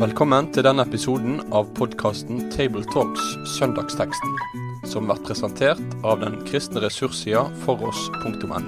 Velkommen til denne episoden av podkasten Tabletalks Søndagsteksten, som blir presentert av den kristne ressurssida foross.no.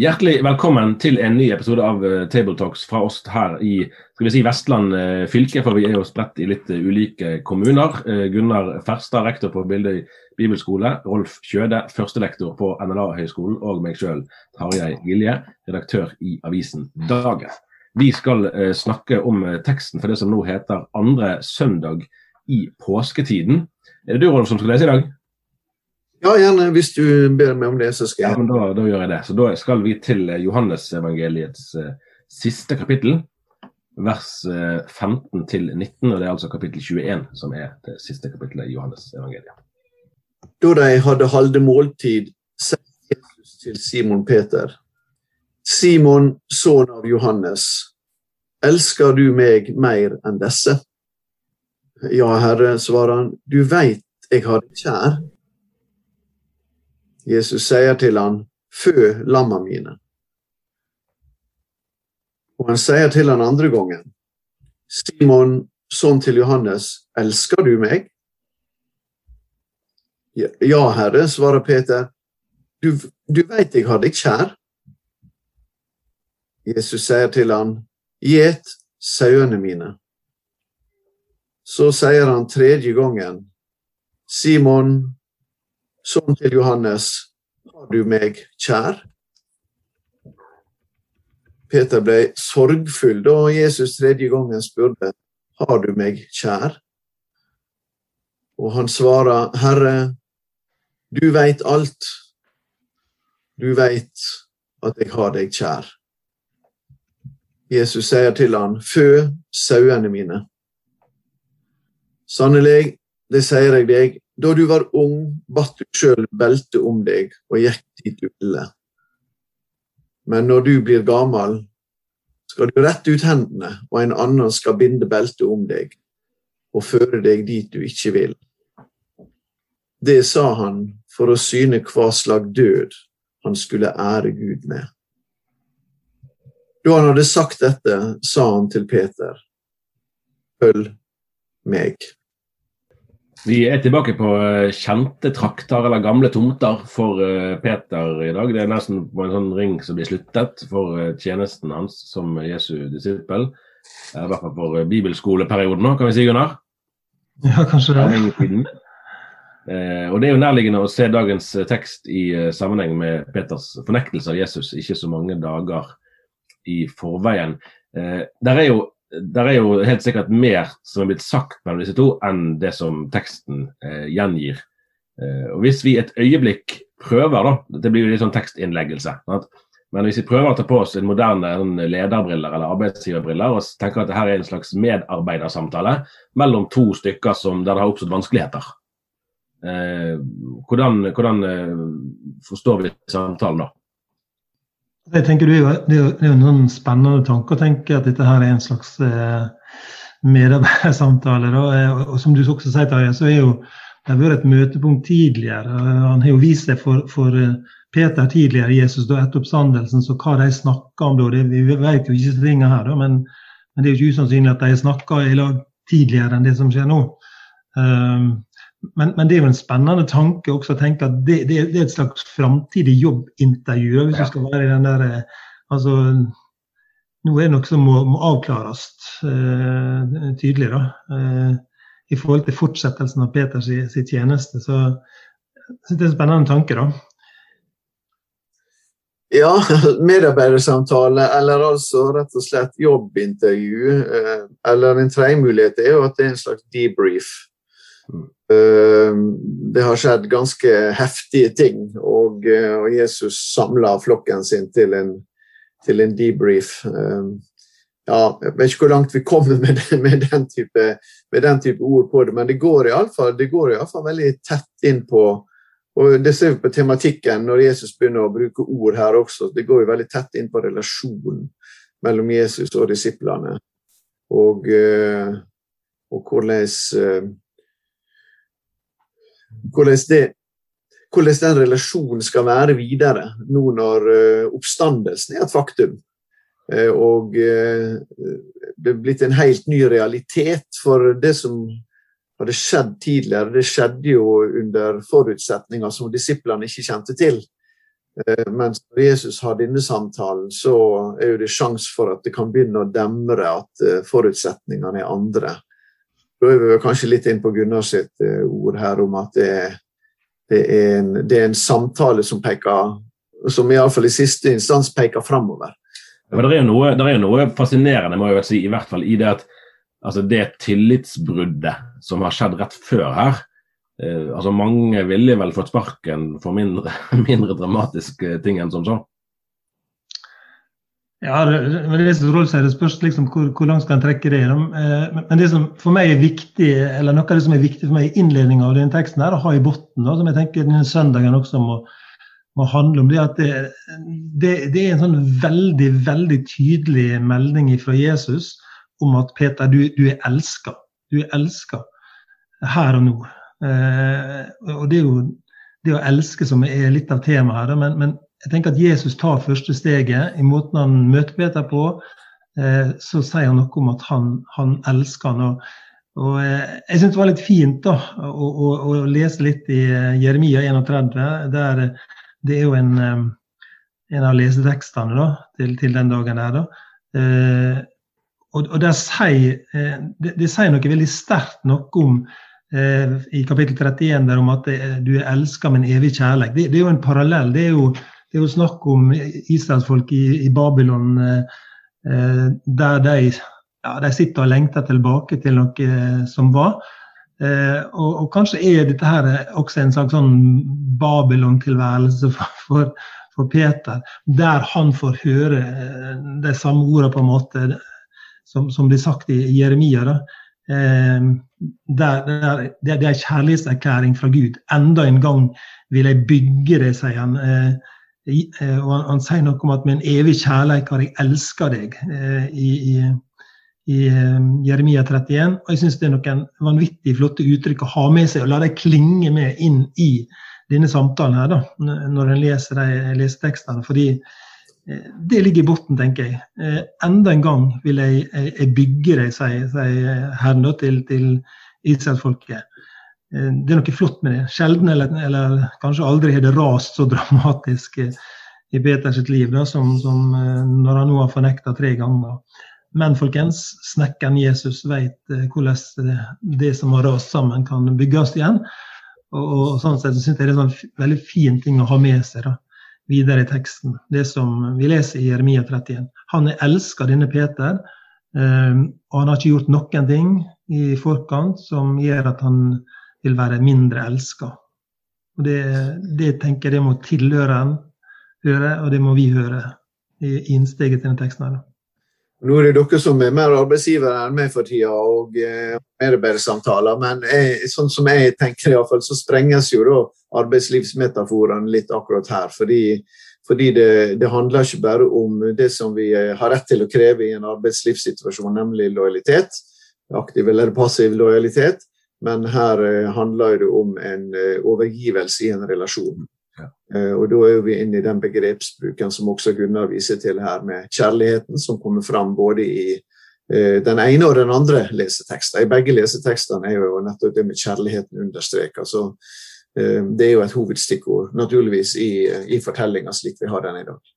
Hjertelig velkommen til en ny episode av eh, Tabletalks fra oss her i skal vi si, Vestland eh, fylke, for vi er jo spredt i litt eh, ulike kommuner. Gunnar Ferstad, rektor på Bildøy bibelskole, Rolf Kjøde, førstelektor på NLA-høgskolen, og meg sjøl, Tarjei Gilje, redaktør i avisen Dagen. Vi skal eh, snakke om eh, teksten for det som nå heter andre søndag i påsketiden. Er det du, Rolf, som skal lese i dag? Ja, gjerne. Hvis du ber meg om det, så skal jeg. Ja, men da, da gjør jeg det. Så da skal vi til eh, Johannesevangeliets eh, siste kapittel. Vers eh, 15 til 19, og det er altså kapittel 21 som er det siste kapittelet i Johannesevangeliet. Da de hadde holdt måltid, sa Jesus til Simon Peter Simon, sønn av Johannes, elsker du meg mer enn disse? Ja, Herre, svarer han, du veit jeg har deg kjær. Jesus sier til han, fø lamma mine. Og han sier til han andre gangen, Simon, sønn til Johannes, elsker du meg? Ja, Herre, svarer Peter, du, du veit jeg har deg kjær. Jesus sier til han, Gjet sauene mine. Så sier han tredje gangen, Simon, sønn til Johannes, har du meg kjær? Peter ble sorgfull da Jesus tredje gangen spurte, har du meg kjær? Og han svarer, Herre, du veit alt. Du veit at jeg har deg kjær. Jesus sier til han, fø sauene mine. Sannelig, det sier jeg deg, da du var ung, batt du sjøl beltet om deg og gikk dit du ville. Men når du blir gammel, skal du rette ut hendene, og en annen skal binde beltet om deg og føre deg dit du ikke vil. Det sa han for å syne hva slag død han skulle ære Gud med. Da han hadde sagt dette, sa han til Peter, følg meg. Vi er tilbake på eh, kjente trakter eller gamle tomter for eh, Peter i dag. Det er nesten på en sånn ring som blir sluttet for eh, tjenesten hans som Jesu disippel. I hvert fall for bibelskoleperioden nå, kan vi si, Gunnar? Ja, kanskje det. Eh, og Det er jo nærliggende å se dagens tekst i sammenheng med Peters fornektelse av Jesus ikke så mange dager i forveien. Eh, der, er jo, der, er jo, helt sikkert mer som er blitt sagt mellom disse to, enn det som teksten eh, gjengir. Eh, og Hvis vi et øyeblikk prøver, da, det blir jo litt sånn tekstinnleggelse, sant? men hvis vi prøver å ta på oss en moderne en lederbriller eller arbeidsgiverbriller og tenker at dette er en slags medarbeidersamtale mellom to stykker som, der det har oppstått vanskeligheter, eh, hvordan, hvordan eh, forstår vi samtalen da? Jeg tenker Det er jo, en sånn spennende tanke å tenke at dette her er en slags eh, medarbeidersamtale. Og, og som du også sier, Tarjei, så er jo det har vært et møtepunkt tidligere. Han har jo vist seg for, for eh, Peter tidligere, Jesus, da etter oppstandelsen, så hva de snakka om da. Det, vi vet jo ikke disse tingene her, da, men, men, det er jo ikke usannsynlig at de snakka tidligere enn det som skjer nå. Um, men, men, det er jo en spennende tanke også å tenke at det, det, det er et slags framtidig jobbintervju. hvis ja. du skal være i den der, eh, altså, Nå er det noe som må, må avklares uh, tydelig da, uh, i forhold til fortsettelsen av Peters si, tjeneste. Så det er en spennende tanke. da. Ja, medarbeidersamtale eller altså rett og slett jobbintervju. Uh, eller en tredje mulighet er jo at det er en slags debrief. Ehm, det har skjedd ganske heftige ting, og, eh, Jesus samla flokken sin til en, til en debrief. Ehm, ja, jeg vet ikke hvor langt vi kommer med, med, den type, med den type ord på det, men det går iallfall veldig tett inn på og Det ser vi på tematikken når Jesus begynner å bruke ord her også. Det går jo veldig tett inn på relasjonen mellom Jesus og disiplene. Og, eh, og hvordan eh, hvordan, det, hvordan den relasjonen skal være videre nå når uh, oppstandelsen er et faktum. Og det er blitt en helt ny realitet. For det som hadde skjedd tidligere, det skjedde jo under forutsetninger som disiplene ikke kjente til. Eh, mens når Jesus har denne samtalen, så er det sjanse for at det kan begynne å demre at eh, forutsetningene er andre. Da er vi kanskje litt inn på Gunnar sitt eh, ord her om at det er, det er, en, det er en, samtale som peker som iallfall i siste instans peker framover. Ja, det, er noe, det er noe fascinerende må jeg si, i hvert fall i det at altså det tillitsbruddet som har skjedd rett før her, eh, altså Mange ville vel fått sparken for mindre, mindre dramatiske ting enn som så. Ja, det, det, som Rolf sier, det spørs liksom hvor, hvor, langt skal en trekke det. gjennom. men det som for meg er viktig, eller noe av det som er viktig for meg i innledninga av denne teksten, er å ha i bunnen, som jeg tenker denne søndagen også må, må handle om, det at det, det, det, er en sånn veldig, veldig tydelig melding fra Jesus om at Peter, du, du er elska. Du er elska her og nå. Eh, og det er jo det å elske som er litt av temaet her. Men, men, jeg tenker at Jesus tar første steget i måten han møter Peter på. Eh, så sier han noe om at han, han elsker han. Og, og eh, jeg syns det var litt fint da, å, å, å, lese litt i eh, Jeremia 31. der Det er jo en, en av lesetekstene da, til, til, den dagen der. da. Og, og det, sier, det, det, sier, noe veldig sterkt noe om i kapittel 31 der om at du er elska med en evig kjærlighet. Det, det, er jo en parallell. Det er jo, det er jo snakk om israelsfolk i, i Babylon eh, eh, der de, ja, de, sitter og lengter tilbake til noe eh, som var. Og, og, kanskje er dette her også en slags sånn Babylon-tilværelse for, for, for, Peter, der han får høre de samme ordene på en måte som, som blir sagt i Jeremia. da, Eh, det, er en kjærlighetserklæring fra Gud. Enda en gang vil jeg bygge det, sier han. Eh, og han, han, sier noe om at med en evig kjærlighet har jeg elska deg. i, i i Jeremia 31. Og jeg syns det er noen vanvittig flotte uttrykk å ha med seg og la dem klinge med inn i denne samtalen her, da, når en leser de lesetekstene. Fordi det ligger i bunnen, tenker jeg. Eh, enda en gang vil jeg, jeg bygge deg, sier, Herren til, til Israelsfolket. Eh, det er noe flott med det. Sjelden eller, eller, kanskje aldri har det rast så dramatisk i Peters liv da, som, som, eh, når han nå har fornekta tre ganger. Men folkens, snekkeren Jesus vet hvordan det som har rast sammen, kan bygges igjen. Og, og sånn sett så syns jeg det er en sånn veldig fin ting å ha med seg. da videre i teksten, det som vi leser i Jeremia 31. Han er elska, denne Peter, og han har ikke gjort noen ting i forkant som gjør at han vil være mindre elska. Det, det, tenker jeg det må tilhøreren høre, og det må vi høre i innsteget til denne teksten. her. Nå er det dere som er mer arbeidsgivere enn meg for tida, og eh, medarbeidersamtaler. Men jeg, sånn som jeg tenker, i fall, så sprenges jo da arbeidslivsmetaforen litt akkurat her. Fordi, fordi det, det, handler ikke bare om det som vi eh, har rett til å kreve i en arbeidslivssituasjon, nemlig lojalitet. Aktiv eller passiv lojalitet. Men her eh, handler det om en overgivelse i en relasjon. Ja. og Da er vi inne i den begrepsbruken som også Gunnar viser til her, med kjærligheten som kommer fram både i eh, den ene og den andre leseteksten. I begge lesetekstene er jo nettopp det med kjærligheten understreka. Så eh, det er jo et hovedstikkord naturligvis i, i fortellinga slik vi har den i dag.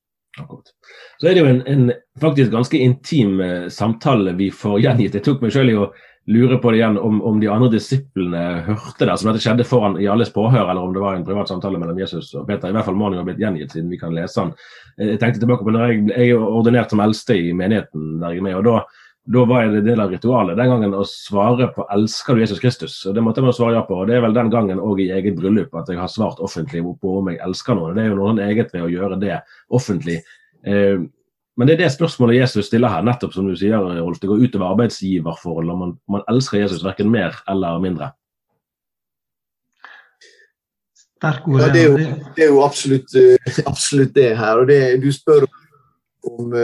Så er det jo en, en faktisk ganske intim samtale vi får gjengitt. Jeg tok meg selv i å lurer på det igjen om, om, de andre disiplene hørte det, som dette skjedde foran i alles påhør, eller om det var en privat samtale mellom Jesus og Peter. I hvert fall må den jo ha blitt gjengitt, siden vi kan lese den. Jeg tenkte tilbake på når jeg, jeg er ordinert som eldste i menigheten der jeg er med. og da, da var det del av ritualet den gangen å svare på 'Elsker du Jesus Kristus?' og Det måtte jeg svare ja på. og Det er vel den gangen òg i eget bryllup at jeg har svart offentlig på om jeg elsker noen. Det er jo noe eget ved å gjøre det offentlig. Eh, men det er det spørsmålet Jesus stiller her, nettopp som du sier, Rolf. Det går utover arbeidsgiverforhold om man, man elsker Jesus verken mer eller mindre. Ja, det er jo, det er jo absolutt, eh, absolutt, det her. og det, Du spør om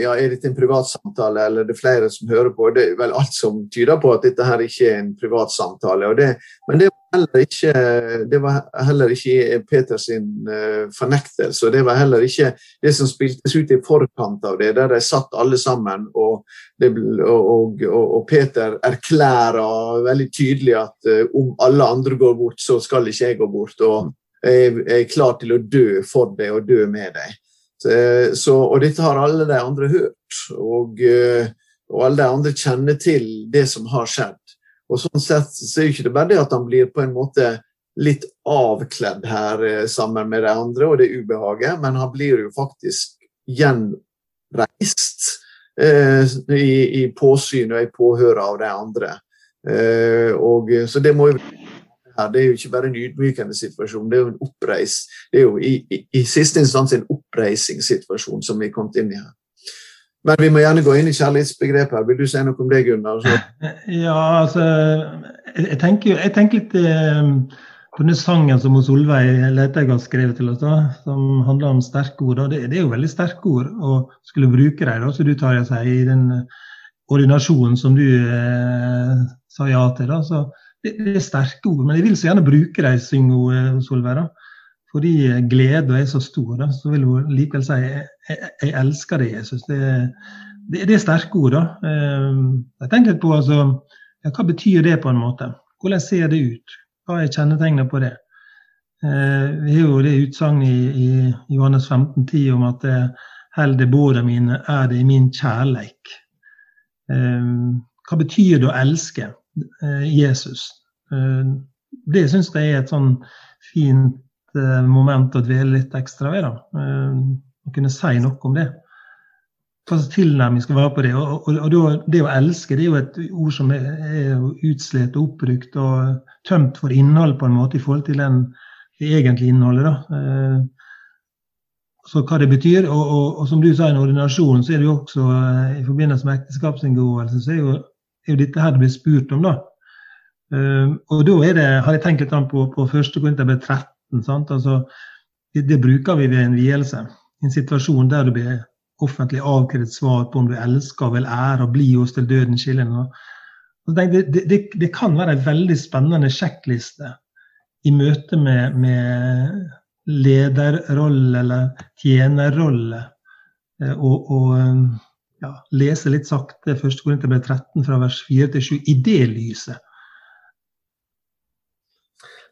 ja, er dette en privat samtale, eller er det flere som hører på. Det er vel alt som tyder på at dette her ikke er en privatsamtale. Det, men det heller ikke, det var heller ikke Peters fornektelse. og Det var heller ikke det som spiltes ut i forkant av det, der de satt alle sammen. Og, det, og, og, og Peter erklærer veldig tydelig at om alle andre går bort, så skal ikke jeg gå bort. og jeg er klar til å dø for deg og dø med deg. Så, og dette har alle de andre hørt, og, eh, og, alle de andre kjenner til det som har skjedd. Og sånn sett så er det ikke bare det at han blir på en måte litt avkledd her eh, sammen med de andre, og det ubehaget, men han blir jo faktisk gjenreist eh, i, i, påsyn og i påhør av de andre. Eh, og, så det må jo. Det er jo ikke bare en ydmykende situasjon, det er jo en oppreis, det er jo i, i, i siste instans en oppreisingssituasjon som vi er kommet inn i her. Men vi må gjerne gå inn i kjærlighetsbegrepet. Vil du si noe om det, Gunnar? Ja, altså Jeg tenker, jeg tenker litt eh, på denne sangen som Solveig Leithaug har skrevet til oss, da, som handler om sterke ord. Det, det, er jo veldig sterke ord å skulle bruke dem, så du tar jeg seg i den ordinasjonen som du eh, sa ja til. da, så det, er sterke ord, men jeg vil så gjerne bruke dem, synger eh, Solveig. Fordi gleden er så stor, da, så vil hun likevel si jeg, jeg, jeg elsker deg, Jesus. Det, det, det, er sterke ord. da. Eh, jeg tenker litt på altså, ja, hva betyr det på en måte? Hvordan ser det ut? Hva er kjennetegnet på det? Eh, vi har jo det utsagnet i, i Johannes 15, 10 om at helde båda mine er det i min kjærleik. Hva betyr det å elske? Eh, Jesus. Eh, det syns jeg er et sånn fint eh, moment å dvele litt ekstra ved. da, Å kunne si noe om det. Hva slags tilnærming skal være på det. Og, og, og, Det å elske det er jo et ord som er, er utslitt og oppbrukt og tømt for innhold på en måte i forhold til den, det egentlige innholdet. da. Så hva det betyr. Og, og, og som du sa i en ordinasjon, så er det jo også i forbindelse med ekteskapsinngåelse, så er jo er jo dette her det blir spurt om. da. Uh, og da er det, har jeg tenkt litt på, på første Korinterbrev 13. Altså, det, bruker vi ved en vielse. En situasjon der du blir offentlig avkrevd svar på om du elsker vel ære og bli hos til døden skiller. Det, det, det, kan være en veldig spennende sjekkliste i møte med, med lederrolle eller tjenerrolle. Uh, og, og ja, lese litt sakte 1. Korinterbrev 13 fra vers 4 til 7 i det lyset.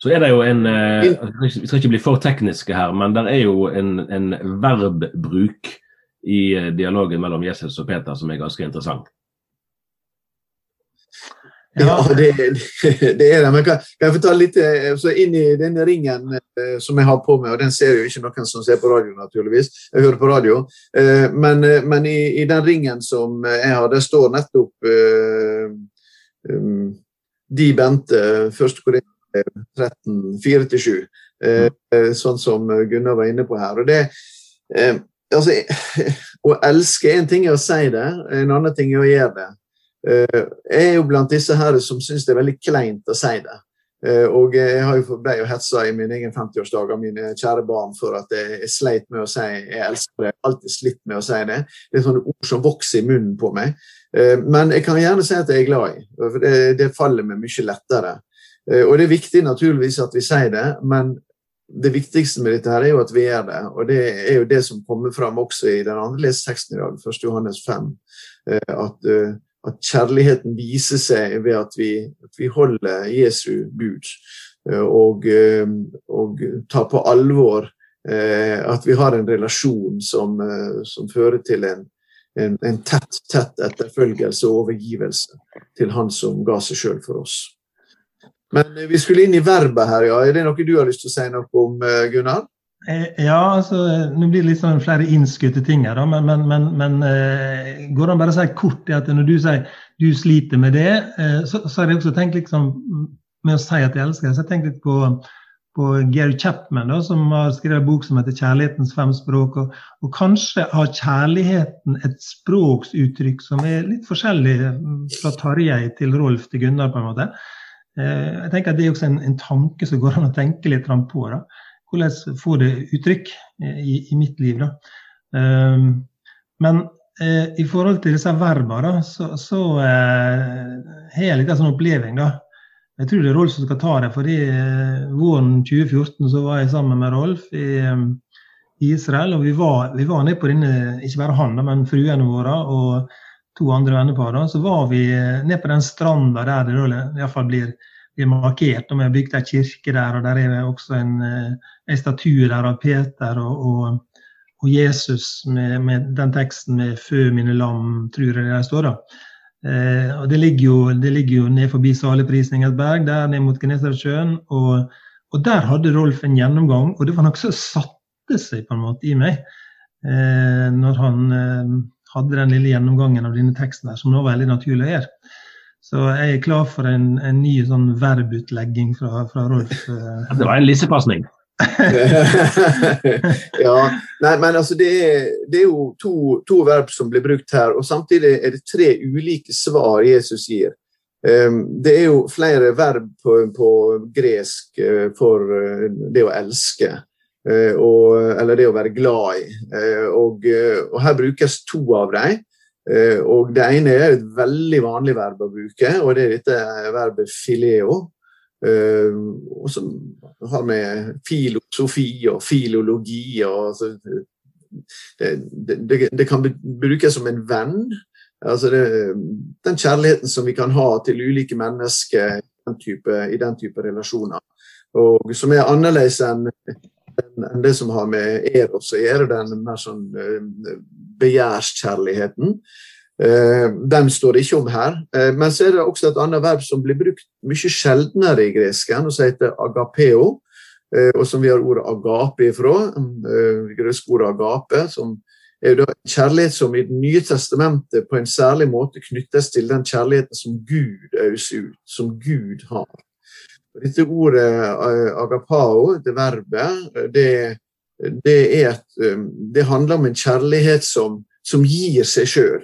Så er det jo en eh, altså, Vi skal ikke bli for tekniske her, men det er jo en, en verbbruk i eh, dialogen mellom Jesus og Peter som er ganske interessant. Ja, det, det, er det. Men kan, kan, jeg få ta litt eh, så inn i denne ringen eh, som jeg har på meg, og den ser jo ikke noen som ser på radio, naturligvis. Jeg hører på radio. Eh, men, eh, men i, i, den ringen som jeg har, det står nettopp eh, um, De Bente, første Korinter 13, 4-7. Eh, sånn som Gunnar var inne på her. Og det altså, Å elske en ting er å si det, en annen ting er å gjøre det. Eh, jeg er jo blant disse her som syns det er veldig kleint å si det. Eh, og jeg har jo hetsa i min egen 50-årsdag av mine kjære barn for at jeg sleit med å si 'jeg elsker deg'. Alltid slitt med å si det. Det er sånne ord som vokser i munnen på meg. Eh, men jeg kan gjerne si at jeg er glad i, for det, det faller meg mye lettere. Og det er viktig naturligvis at vi sier det, men det viktigste med dette her er jo at vi gjør det. Og det er jo det som kommer fram også i den andre leseteksten i dag, 1. Johannes 5. At at kjærligheten viser seg ved at vi, at vi holder Jesu bud. Eh, og, eh, og, tar på alvor eh, at vi har en relasjon som, som fører til en, en, en, tett, tett etterfølgelse og overgivelse til Han som ga seg sjøl for oss. Men vi skulle inn i verbet her, ja. Er det noe du har lyst til å si noe om, Gunnar? Eh, ja, altså, nå blir det litt sånn flere innskutte ting her, da, men, men, men, men eh, går det an bare å si kort at når du sier du sliter med det, eh, så, har jeg også tenkt liksom med å si at jeg elsker det. Så jeg tenkt litt på, på Gary Chapman, da, som har skrevet en bok som heter 'Kjærlighetens fem språk'. Og, og, kanskje har kjærligheten et språksuttrykk som er litt forskjellig fra Tarjei til Rolf til Gunnar, på en måte. Eh, jeg tenker at Det er også en, en tanke som går an å tenke litt på. da hvordan får det uttrykk i, i mitt liv. Da. Um, Men eh, i forhold til disse verbene, så, eh, har jeg litt en sånn oppleving. da. Jeg tror det er Rolf som skal ta det. fordi eh, Våren 2014 så var jeg sammen med Rolf i, eh, i Israel. og Vi var, vi var nede på denne, ikke bare han, men fruene våre og to andre vennepar. Så var vi ned på den stranda der det iallfall blir, blir markert. og Vi har bygd ei kirke der, og der er det også en, en statue der av Peter og, og og Jesus med, med, den teksten med 'Fø mine lam', tror jeg det står. da. Eh, og det ligger, jo, jo ned forbi Saleprisningens berg, der ned mot Genesaretsjøen. Og, og der hadde Rolf en gjennomgang, og det var noe som satte seg på en måte i meg. Eh, når han eh, hadde den lille gjennomgangen av denne teksten, her, som nå var veldig naturlig å gjøre. Så jeg er klar for en, en ny sånn verbutlegging fra, fra Rolf. Ja, Det var en lissepasning. ja, nei, men altså det er, det er jo to, to, verb som blir brukt her, og samtidig er det tre ulike svar Jesus gir. Um, det er jo flere verb på, på gresk uh, for uh, det å elske, uh, og, eller det å være glad i. Og, og, her brukes to av dem. og Det ene er et veldig vanlig verb å bruke, og det er dette verbet fileo. Og som har med filosofi og filologi og altså, det, det, det, kan brukes som en venn. Altså det, den kjærligheten som vi kan ha til ulike mennesker i den type, i den type relasjoner. Og som er annerledes enn enn det som har med eros å gjøre, den mer sånn uh, begjærskjærligheten. Eh, den står det ikke om her. Eh, men så er det også et annet verb som blir brukt mye sjeldnere i gresken, og som heter agapeo. Eh, og som vi har ordet agape ifra. Det greske ordet agape, som er jo kjærlighet som i Det nye testamentet på en særlig måte knyttes til den kjærligheten som Gud øser ut, som Gud har. Dette ordet agapao, det verbet, det, det, et, det handler om en kjærlighet som, som gir seg sjøl.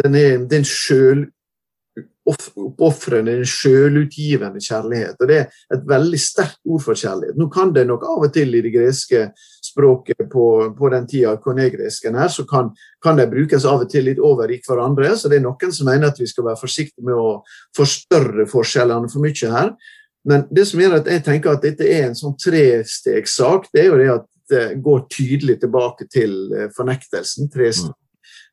Den er, er en sjøloppofrende, en sjølutgivende kjærlighet. Og Det er et veldig sterkt ord for kjærlighet. Nå kan det nok av og til i det greske språket på, på den tida konegresken her, så kan, kan de brukes av og til litt over i hverandre. Så det er noen som mener at vi skal være forsiktige med å forstørre forskjellene for mye her. Men det som gjør at jeg tenker at dette er en sånn trestegssak, det er jo det at det går tydelig tilbake til eh, fornektelsen. Tre, mm.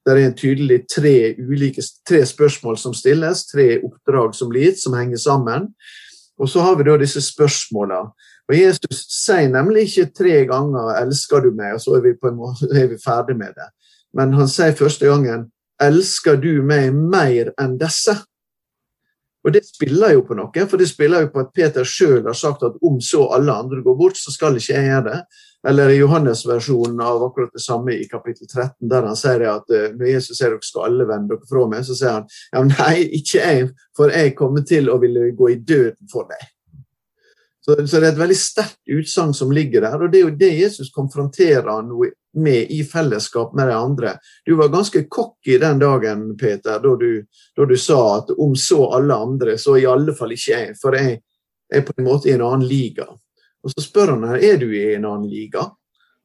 Det er en tydelig tre ulike tre spørsmål som stilles, tre oppdrag som blir gitt, som henger sammen. Og så har vi da disse spørsmåla. Og Jesus sier nemlig ikke tre ganger 'elsker du meg', og så er vi, på en måte, er vi ferdig med det. Men han sier første gangen 'elsker du meg mer enn disse'? Og det spiller jo på noe, for det spiller jo på at Peter sjøl har sagt at om så alle andre går bort, så skal ikke jeg gjøre det. Eller i Johannes-versjonen av akkurat det samme i kapittel 13, der han sier at uh, når Jesus sier dere skal alle vende dere fra meg, så sier han ja, nei, ikke jeg, for jeg kommer til å ville gå i døden for deg. Så, så det er et veldig sterkt utsagn som ligger der, og det er jo det Jesus konfronterer han med i fellesskap med de andre. Du var ganske cocky den dagen, Peter, da du, da du sa at om så alle andre, så i alle fall ikke jeg, for jeg er på en måte i en annen liga. Og så spør han her, er du i en annen liga.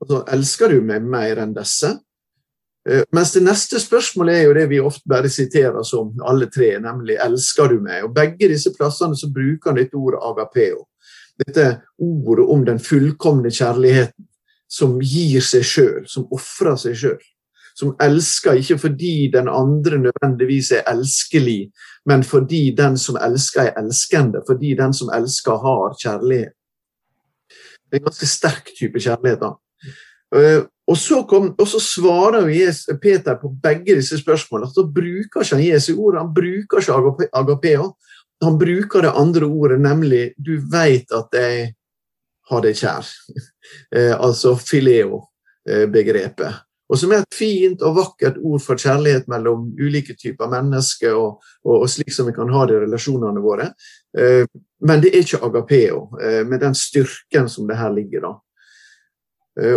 Og så elsker du meg mer enn disse. Eh, mens det neste spørsmålet er jo det vi ofte bare siterer som alle tre, nemlig 'elsker du meg'? Og Begge disse plassene så bruker han dette ordet agapeo. Dette ordet om den fullkomne kjærligheten som gir seg sjøl, som ofrer seg sjøl. Som elsker ikke fordi den andre nødvendigvis er elskelig, men fordi den som elsker, er elskende. Fordi den som elsker, har kjærlighet. En ganske sterk type kjærlighet. da. Uh, og, så kom, og, så svarer Peter på begge disse spørsmålene. Da bruker ikke han Jesu ord, han bruker ikke agapeo. Han bruker det andre ordet, nemlig 'du veit at jeg har deg kjær'. Uh, altså fileo-begrepet. Og som er et fint og vakkert ord for kjærlighet mellom ulike typer mennesker, og, og, og slik som vi kan ha det i relasjonene våre. Uh, men det er ikke agapeo, med den styrken som det her ligger. da.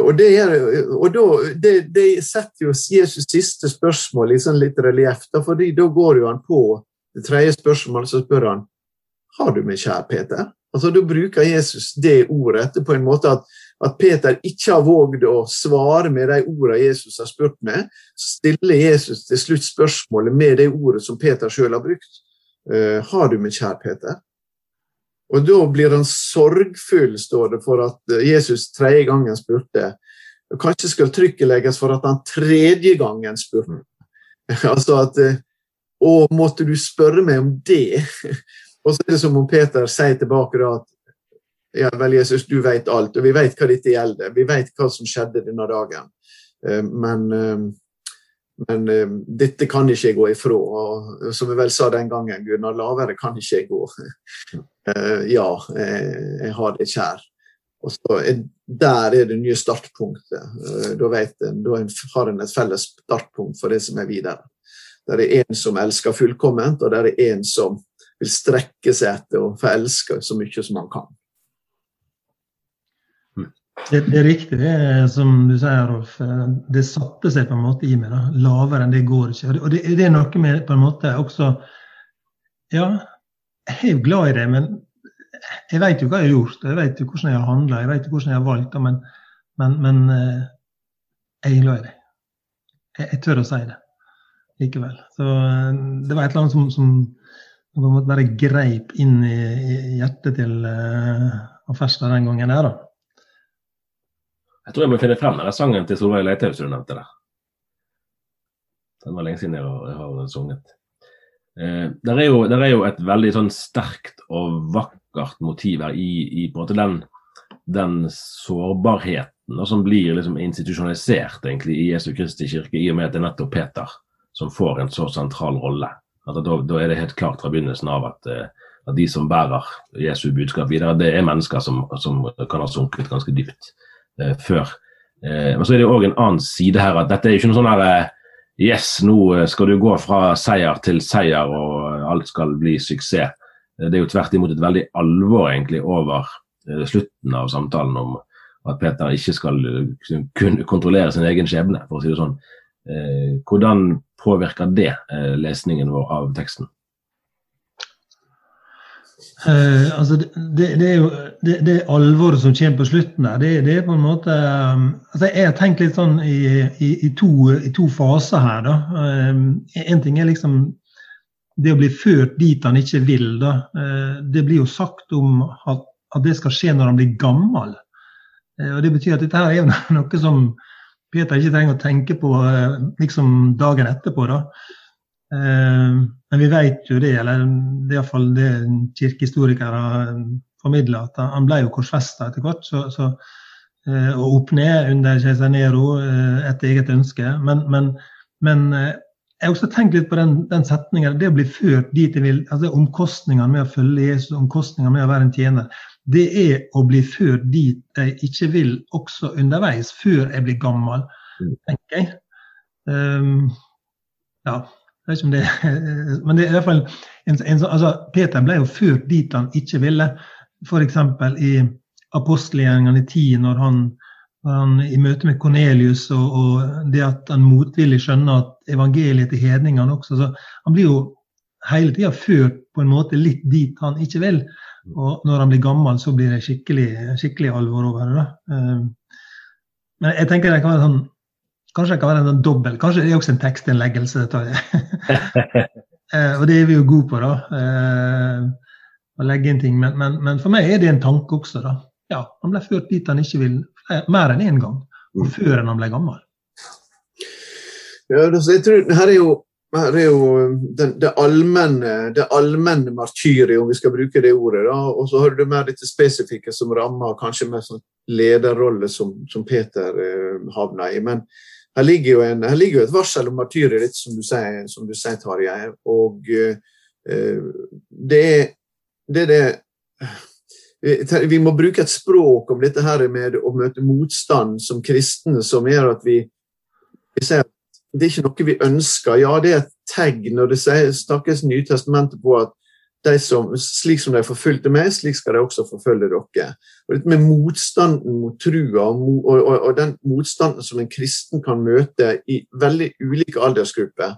Og, det, er, og da, det, det, setter jo Jesus siste spørsmål i sånn litt relieff, fordi da går jo han på det tredje spørsmålet, så spør han har du meg kjær, Peter? Altså, Da bruker Jesus det ordet på en måte at at Peter ikke har våget å svare med de ordene Jesus har spurt med, stiller Jesus til slutt spørsmålet med det ordet som Peter sjøl har brukt. Uh, har du meg kjær, Peter? Og da blir han sorgfull, står det, for at eh, Jesus tredje gangen spurte. Kanskje skal trykket legges for at han tredje gangen spurte. altså at Å, måtte du spørre meg om det? og så er det som om Peter sier tilbake da at ja vel, Jesus, du vet alt, og vi vet hva dette gjelder. Vi vet hva som skjedde denne dagen. Eh, men, eh, men eh, dette kan ikke jeg gå ifra. Og som jeg vel sa den gangen, Gunnar, lavere kan ikke jeg gå. Ja, jeg har det kjær. Og så er, Der er det nye startpunktet. Da, vet en, da har en et felles startpunkt for det som er videre. Det er en som elsker fullkomment, og det er en som vil strekke seg etter å få elske så mye som han kan. Det, det, er riktig, det er, som du sier, Rolf. Det satte seg på en måte i meg. da, Lavere enn det går ikke. Og det, det er noe med på en måte også Ja, jeg er jo glad i det, men jeg vet jo hva jeg har gjort. Jeg vet jo hvordan jeg har handla, jeg vet jo hvordan jeg har valgt. Men, men, men eh, jeg er glad i det. Jeg, jeg, tør å si det likevel. Så eh, det var et eller annet som, som på en måte bare greip inn i, hjertet til uh, Ferstad den gangen der, da. Jeg tror jeg må finne frem den sangen til Solveig Leithaug som du nevnte der. Den var lenge siden jeg har, jeg har sunget. Eh, der, er jo, der, er jo, et veldig sånn sterkt og vakkert motiv her i, i på en måte den, den sårbarheten og som blir liksom institusjonalisert egentlig i Jesu Kristi kirke, i og med at det er nettopp Peter som får en så sentral rolle. Da, da, er det helt klart fra begynnelsen av at, eh, at, de som bærer Jesu budskap videre, det er mennesker som, som kan ha sunket ganske dypt. Eh, før. Eh, men så er det òg en annen side her, at dette er ikke noe sånn her eh, Yes, nå skal du gå fra seier til seier og alt skal bli suksess. Det er jo tvert imot et veldig alvor egentlig over slutten av samtalen om at Peter ikke skal kunne kontrollere sin egen skjebne, for å si det sånn. Hvordan påvirker det lesningen vår av teksten? Uh, altså det, det, er jo det, det, alvoret som kommer på slutten der, det, det er på en måte um, altså Jeg har tenkt litt sånn i, i, i, to, i to, faser her. da. Um, en ting er liksom det å bli ført dit han ikke vil. da. Uh, det blir jo sagt om at, at, det skal skje når han blir gammel. Uh, og Det betyr at dette her er noe som Peter ikke trenger å tenke på liksom dagen etterpå. da. Eh, men vi vet jo det, eller det er iallfall det kirkehistorikere formidler, at han ble jo korsfesta etter hvert. Så, så, eh, og opp ned under keiser Nero eh, etter eget ønske. Men, men, men jeg har også tenkt litt på den, den setningen. Det å bli ført dit jeg vil, altså Omkostningene med å følge Jesus, omkostningene med å være en tjener. Det er å bli ført dit jeg ikke vil, også underveis, før jeg blir gammel, mm. tenker jeg. Um, ja, vet ikke om det, men det er i hvert fall en, en, altså, Peter ble jo ført dit han ikke ville. F.eks. i apostelgjerningene 10, når han, når han i møte med Kornelius og, og, det at han motvillig skjønner at evangeliet til hedningene også så Han blir jo hele tida ført på en måte litt dit han ikke vil. Og når han blir gammel, så blir det skikkelig, skikkelig alvor over det. Eh, men jeg tenker det kan være sånn Kanskje det kan være en sånn dobbel. Kanskje det er også en tekstinnleggelse. jeg og det er vi jo gode på, da. Eh, å legge inn ting. Men, men, men, for meg er det en tanke også, da. Ja, han ble ført dit han ikke vil mer enn én en gang. Og mm. før enn han ble gammel. Ja, altså, jeg tror, her er jo, her er jo det, det, allmenne, det allmenne martyriet, om vi skal bruke det ordet. da, Og så har du mer dette spesifikke som rammer kanskje mer sånn lederrolle som, som Peter eh, havna i. Men her ligger jo, en, her ligger jo et varsel om martyrer, litt som du sier, som du sier Tarjei. Og uh, det er det, det vi må bruke et språk om dette her med å møte motstand som kristne, som gjør at vi, vi sier at det er ikke noe vi ønsker. Ja, det er et tegn, og det snakkes Nytestamentet på at som, slik som de forfulgte meg, slik skal de også forfølge dere. Og dette med Motstanden mot trua og, og, og, den motstanden som en kristen kan møte i veldig ulike aldersgrupper,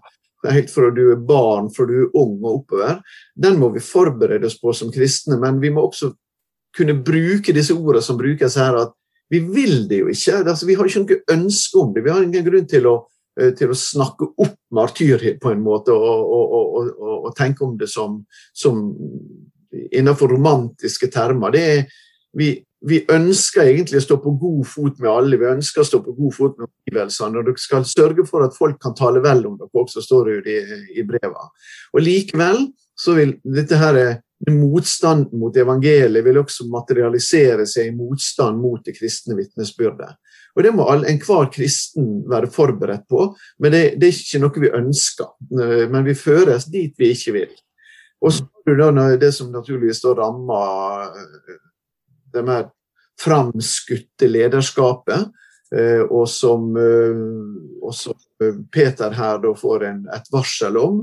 helt fra du er barn, fra du er ung og oppover, den må vi forberede oss på som kristne. Men vi må også kunne bruke disse ordene som brukes her, at vi vil det jo ikke. Altså, vi har ikke noe ønske om det. Vi har ingen grunn til å, til å snakke opp martyrhet på en måte og, og, og, og tenke om det som, som innenfor romantiske termer. Det er, vi, vi, ønsker egentlig å stå på god fot med alle. Vi ønsker å stå på god fot med omgivelsene. Og dere skal sørge for at folk kan tale vel om dere også, står det i, i brevene. Og likevel så vil dette her motstanden mot evangeliet vil også materialisere seg i motstand mot det kristne vitnesbyrdet. Og Det må enhver kristen være forberedt på, men det, det, er ikke noe vi ønsker. Men vi føres dit vi ikke vil. Og så har du det som naturligvis rammer eh, det mer framskutte lederskapet, eh, og som, eh, og som Peter her får en, et varsel om.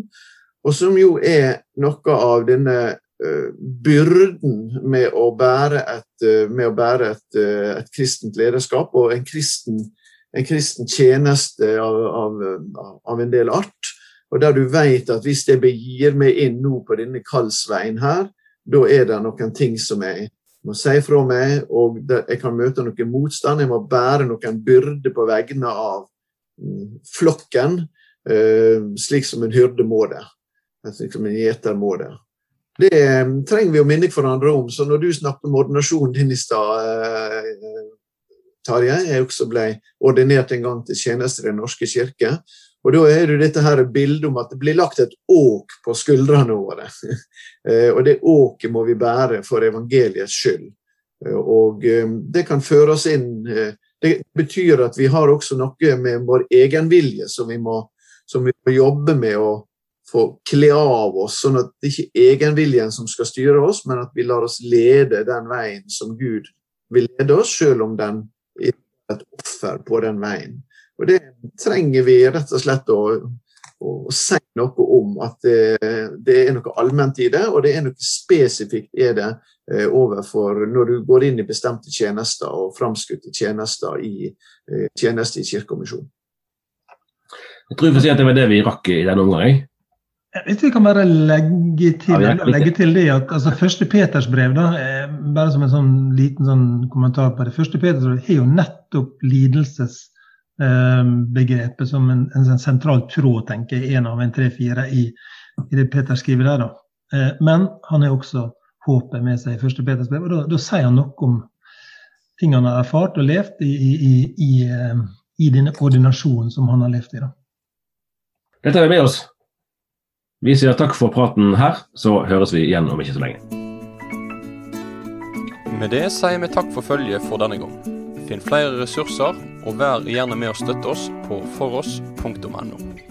Og som jo er noe av denne Eh, byrden med å bære et, eh, å bære et, eh, et kristent lederskap og en kristen, en kristen tjeneste av, av, av, en del art. Og der du vet at hvis jeg begir meg inn nå på denne kallsveien her, da er det noen ting som jeg må si fra meg, og jeg kan møte noen motstand. Jeg må bære noen byrde på vegne av mm, flokken, slik som en hyrde må det. Slik som en gjeter må det. Det eh, trenger vi å minne hverandre om. Så når du snakker om ordinasjonen din i stad, eh, Tarjei, jeg også ble ordinert en gang til tjeneste i Den norske kirke. Og da er det dette her bildet om at det blir lagt et åk på skuldrene våre. Eh, og det åket må vi bære for evangeliets skyld. Og det kan føre oss inn Det betyr at vi har også noe med vår egenvilje som vi må, som vi må jobbe med å få kle av oss, sånn at det ikke er egenviljen som skal styre oss, men at vi lar oss lede den veien som Gud vil lede oss, selv om den er et offer på den veien. Og Det trenger vi rett og slett å, å si noe om. At det, det, er noe allment i det, og det er noe spesifikt i det eh, overfor når du går inn i bestemte tjenester og framskutte tjenester i eh, tjeneste i Kirkekommisjonen. Jeg tror vi får si at det var det vi rakk i denne omgang. Hvis vi kan bare legge til, ja, legge til det at altså, første Peters brev, da, bare som en sånn liten sånn kommentar på det. Første Peters brev har jo nettopp lidelsesbegrepet eh, som en, en, en, sentral tråd, tenker jeg, en av en tre-fire i, i, det Peter skriver der. da. Eh, men han har også håpet med seg i første Peters brev, og da, da sier han noe om ting han har erfart og levd i, i, i, eh, i denne ordinasjonen som han har levd i. da. Dette er vi med oss. Vi sier takk for praten her, så høres vi igjen om ikke så lenge. Med det sier vi takk for følget for denne gang. Finn flere ressurser, og vær gjerne med å støtte oss på foross.no.